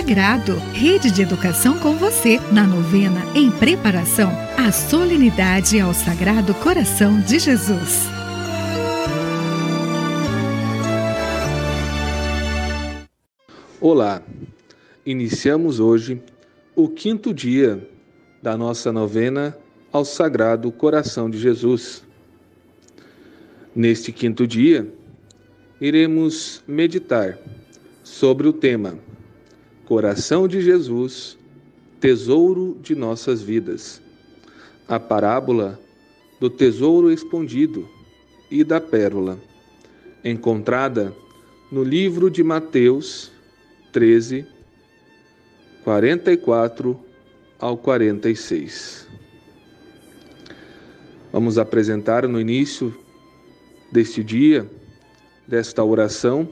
Sagrado, rede de educação com você, na novena em preparação à solenidade ao Sagrado Coração de Jesus. Olá, iniciamos hoje o quinto dia da nossa novena ao Sagrado Coração de Jesus. Neste quinto dia, iremos meditar sobre o tema Coração de Jesus, Tesouro de nossas vidas. A parábola do tesouro escondido e da pérola, encontrada no livro de Mateus 13, 44 ao 46. Vamos apresentar no início deste dia desta oração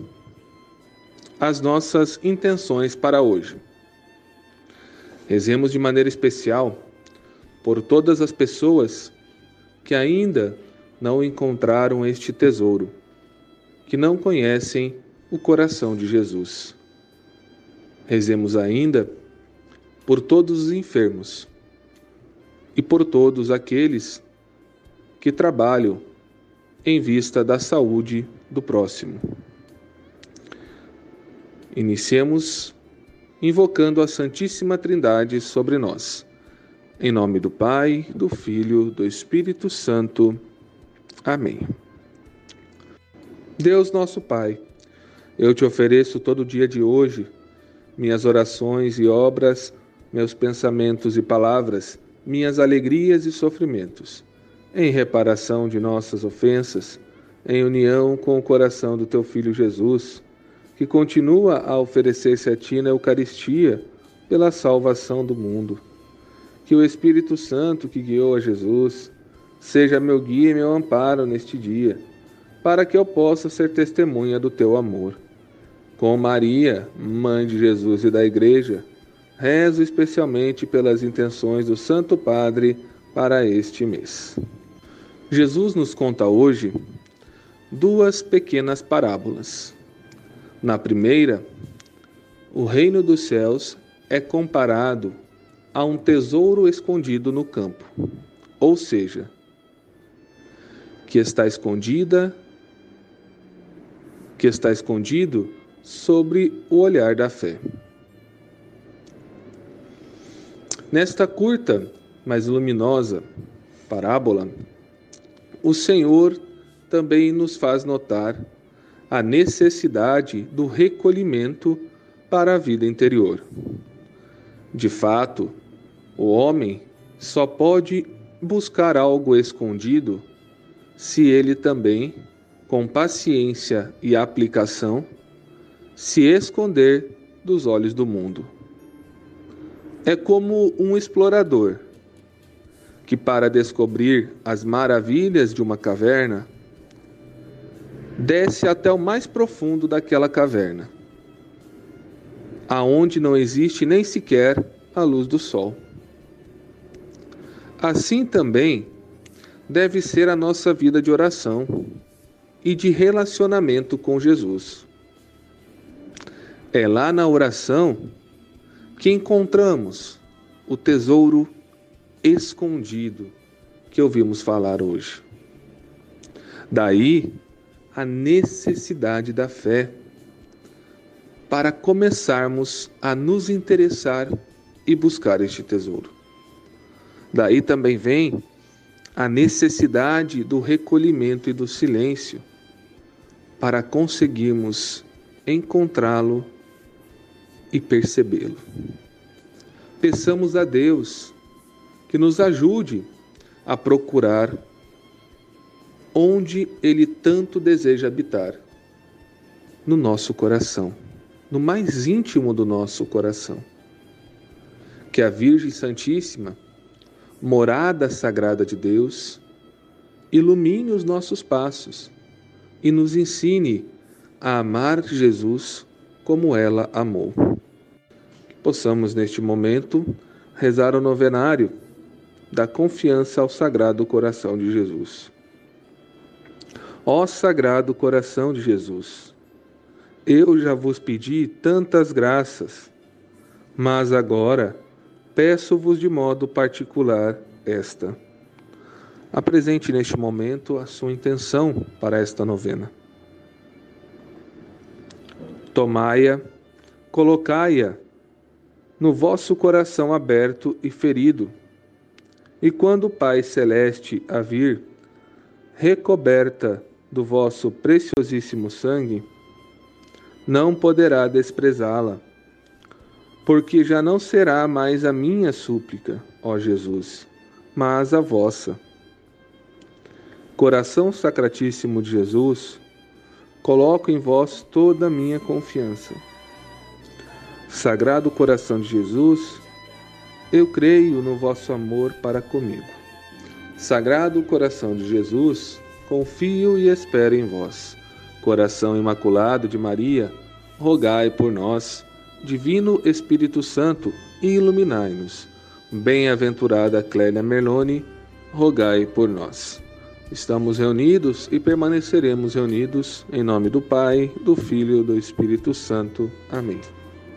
as nossas intenções para hoje. Rezemos de maneira especial por todas as pessoas que ainda não encontraram este tesouro, que não conhecem o coração de Jesus. Rezemos ainda por todos os enfermos e por todos aqueles que trabalham em vista da saúde do próximo. Iniciemos invocando a Santíssima Trindade sobre nós. Em nome do Pai, do Filho, do Espírito Santo. Amém. Deus nosso Pai, eu te ofereço todo o dia de hoje minhas orações e obras, meus pensamentos e palavras, minhas alegrias e sofrimentos em reparação de nossas ofensas, em união com o coração do teu Filho Jesus, que continua a oferecer-se a ti na Eucaristia pela salvação do mundo. Que o Espírito Santo que guiou a Jesus seja meu guia e meu amparo neste dia, para que eu possa ser testemunha do teu amor. Com Maria, mãe de Jesus e da Igreja, rezo especialmente pelas intenções do Santo Padre para este mês. Jesus nos conta hoje duas pequenas parábolas. Na primeira, o reino dos céus é comparado a um tesouro escondido no campo, ou seja, que está escondida, que está escondido sobre o olhar da fé. Nesta curta, mas luminosa parábola, o Senhor também nos faz notar a necessidade do recolhimento para a vida interior. De fato, o homem só pode buscar algo escondido se ele também, com paciência e aplicação, se esconder dos olhos do mundo. É como um explorador que, para descobrir as maravilhas de uma caverna, desce até o mais profundo daquela caverna, aonde não existe nem sequer a luz do sol. Assim também deve ser a nossa vida de oração e de relacionamento com Jesus. É lá na oração que encontramos o tesouro escondido que ouvimos falar hoje. Daí a necessidade da fé para começarmos a nos interessar e buscar este tesouro. Daí também vem a necessidade do recolhimento e do silêncio para conseguirmos encontrá-lo e percebê-lo. Peçamos a Deus que nos ajude a procurar onde Ele tanto deseja habitar no nosso coração, no mais íntimo do nosso coração. Que a Virgem Santíssima, morada sagrada de Deus, ilumine os nossos passos e nos ensine a amar Jesus como ela amou. Que possamos neste momento rezar o novenário da confiança ao Sagrado Coração de Jesus. Ó Sagrado Coração de Jesus, eu já vos pedi tantas graças, Mas agora peço-vos de modo particular esta. Apresente neste momento a sua intenção para esta novena. Tomai-a, colocai-a no vosso coração aberto e ferido, e quando o Pai Celeste a vir, recoberta do vosso preciosíssimo sangue, não poderá desprezá-la, porque já não será mais a minha súplica, ó Jesus, mas a vossa. Coração Sacratíssimo de Jesus, coloco em vós toda a minha confiança. Sagrado Coração de Jesus, eu creio no vosso amor para comigo. Sagrado Coração de Jesus, confio e espero em vós. Coração Imaculado de Maria, rogai por nós. Divino Espírito Santo, iluminai-nos. Bem-aventurada Clélia Merloni, rogai por nós. Estamos reunidos e permaneceremos reunidos em nome do Pai, do Filho e do Espírito Santo. Amém.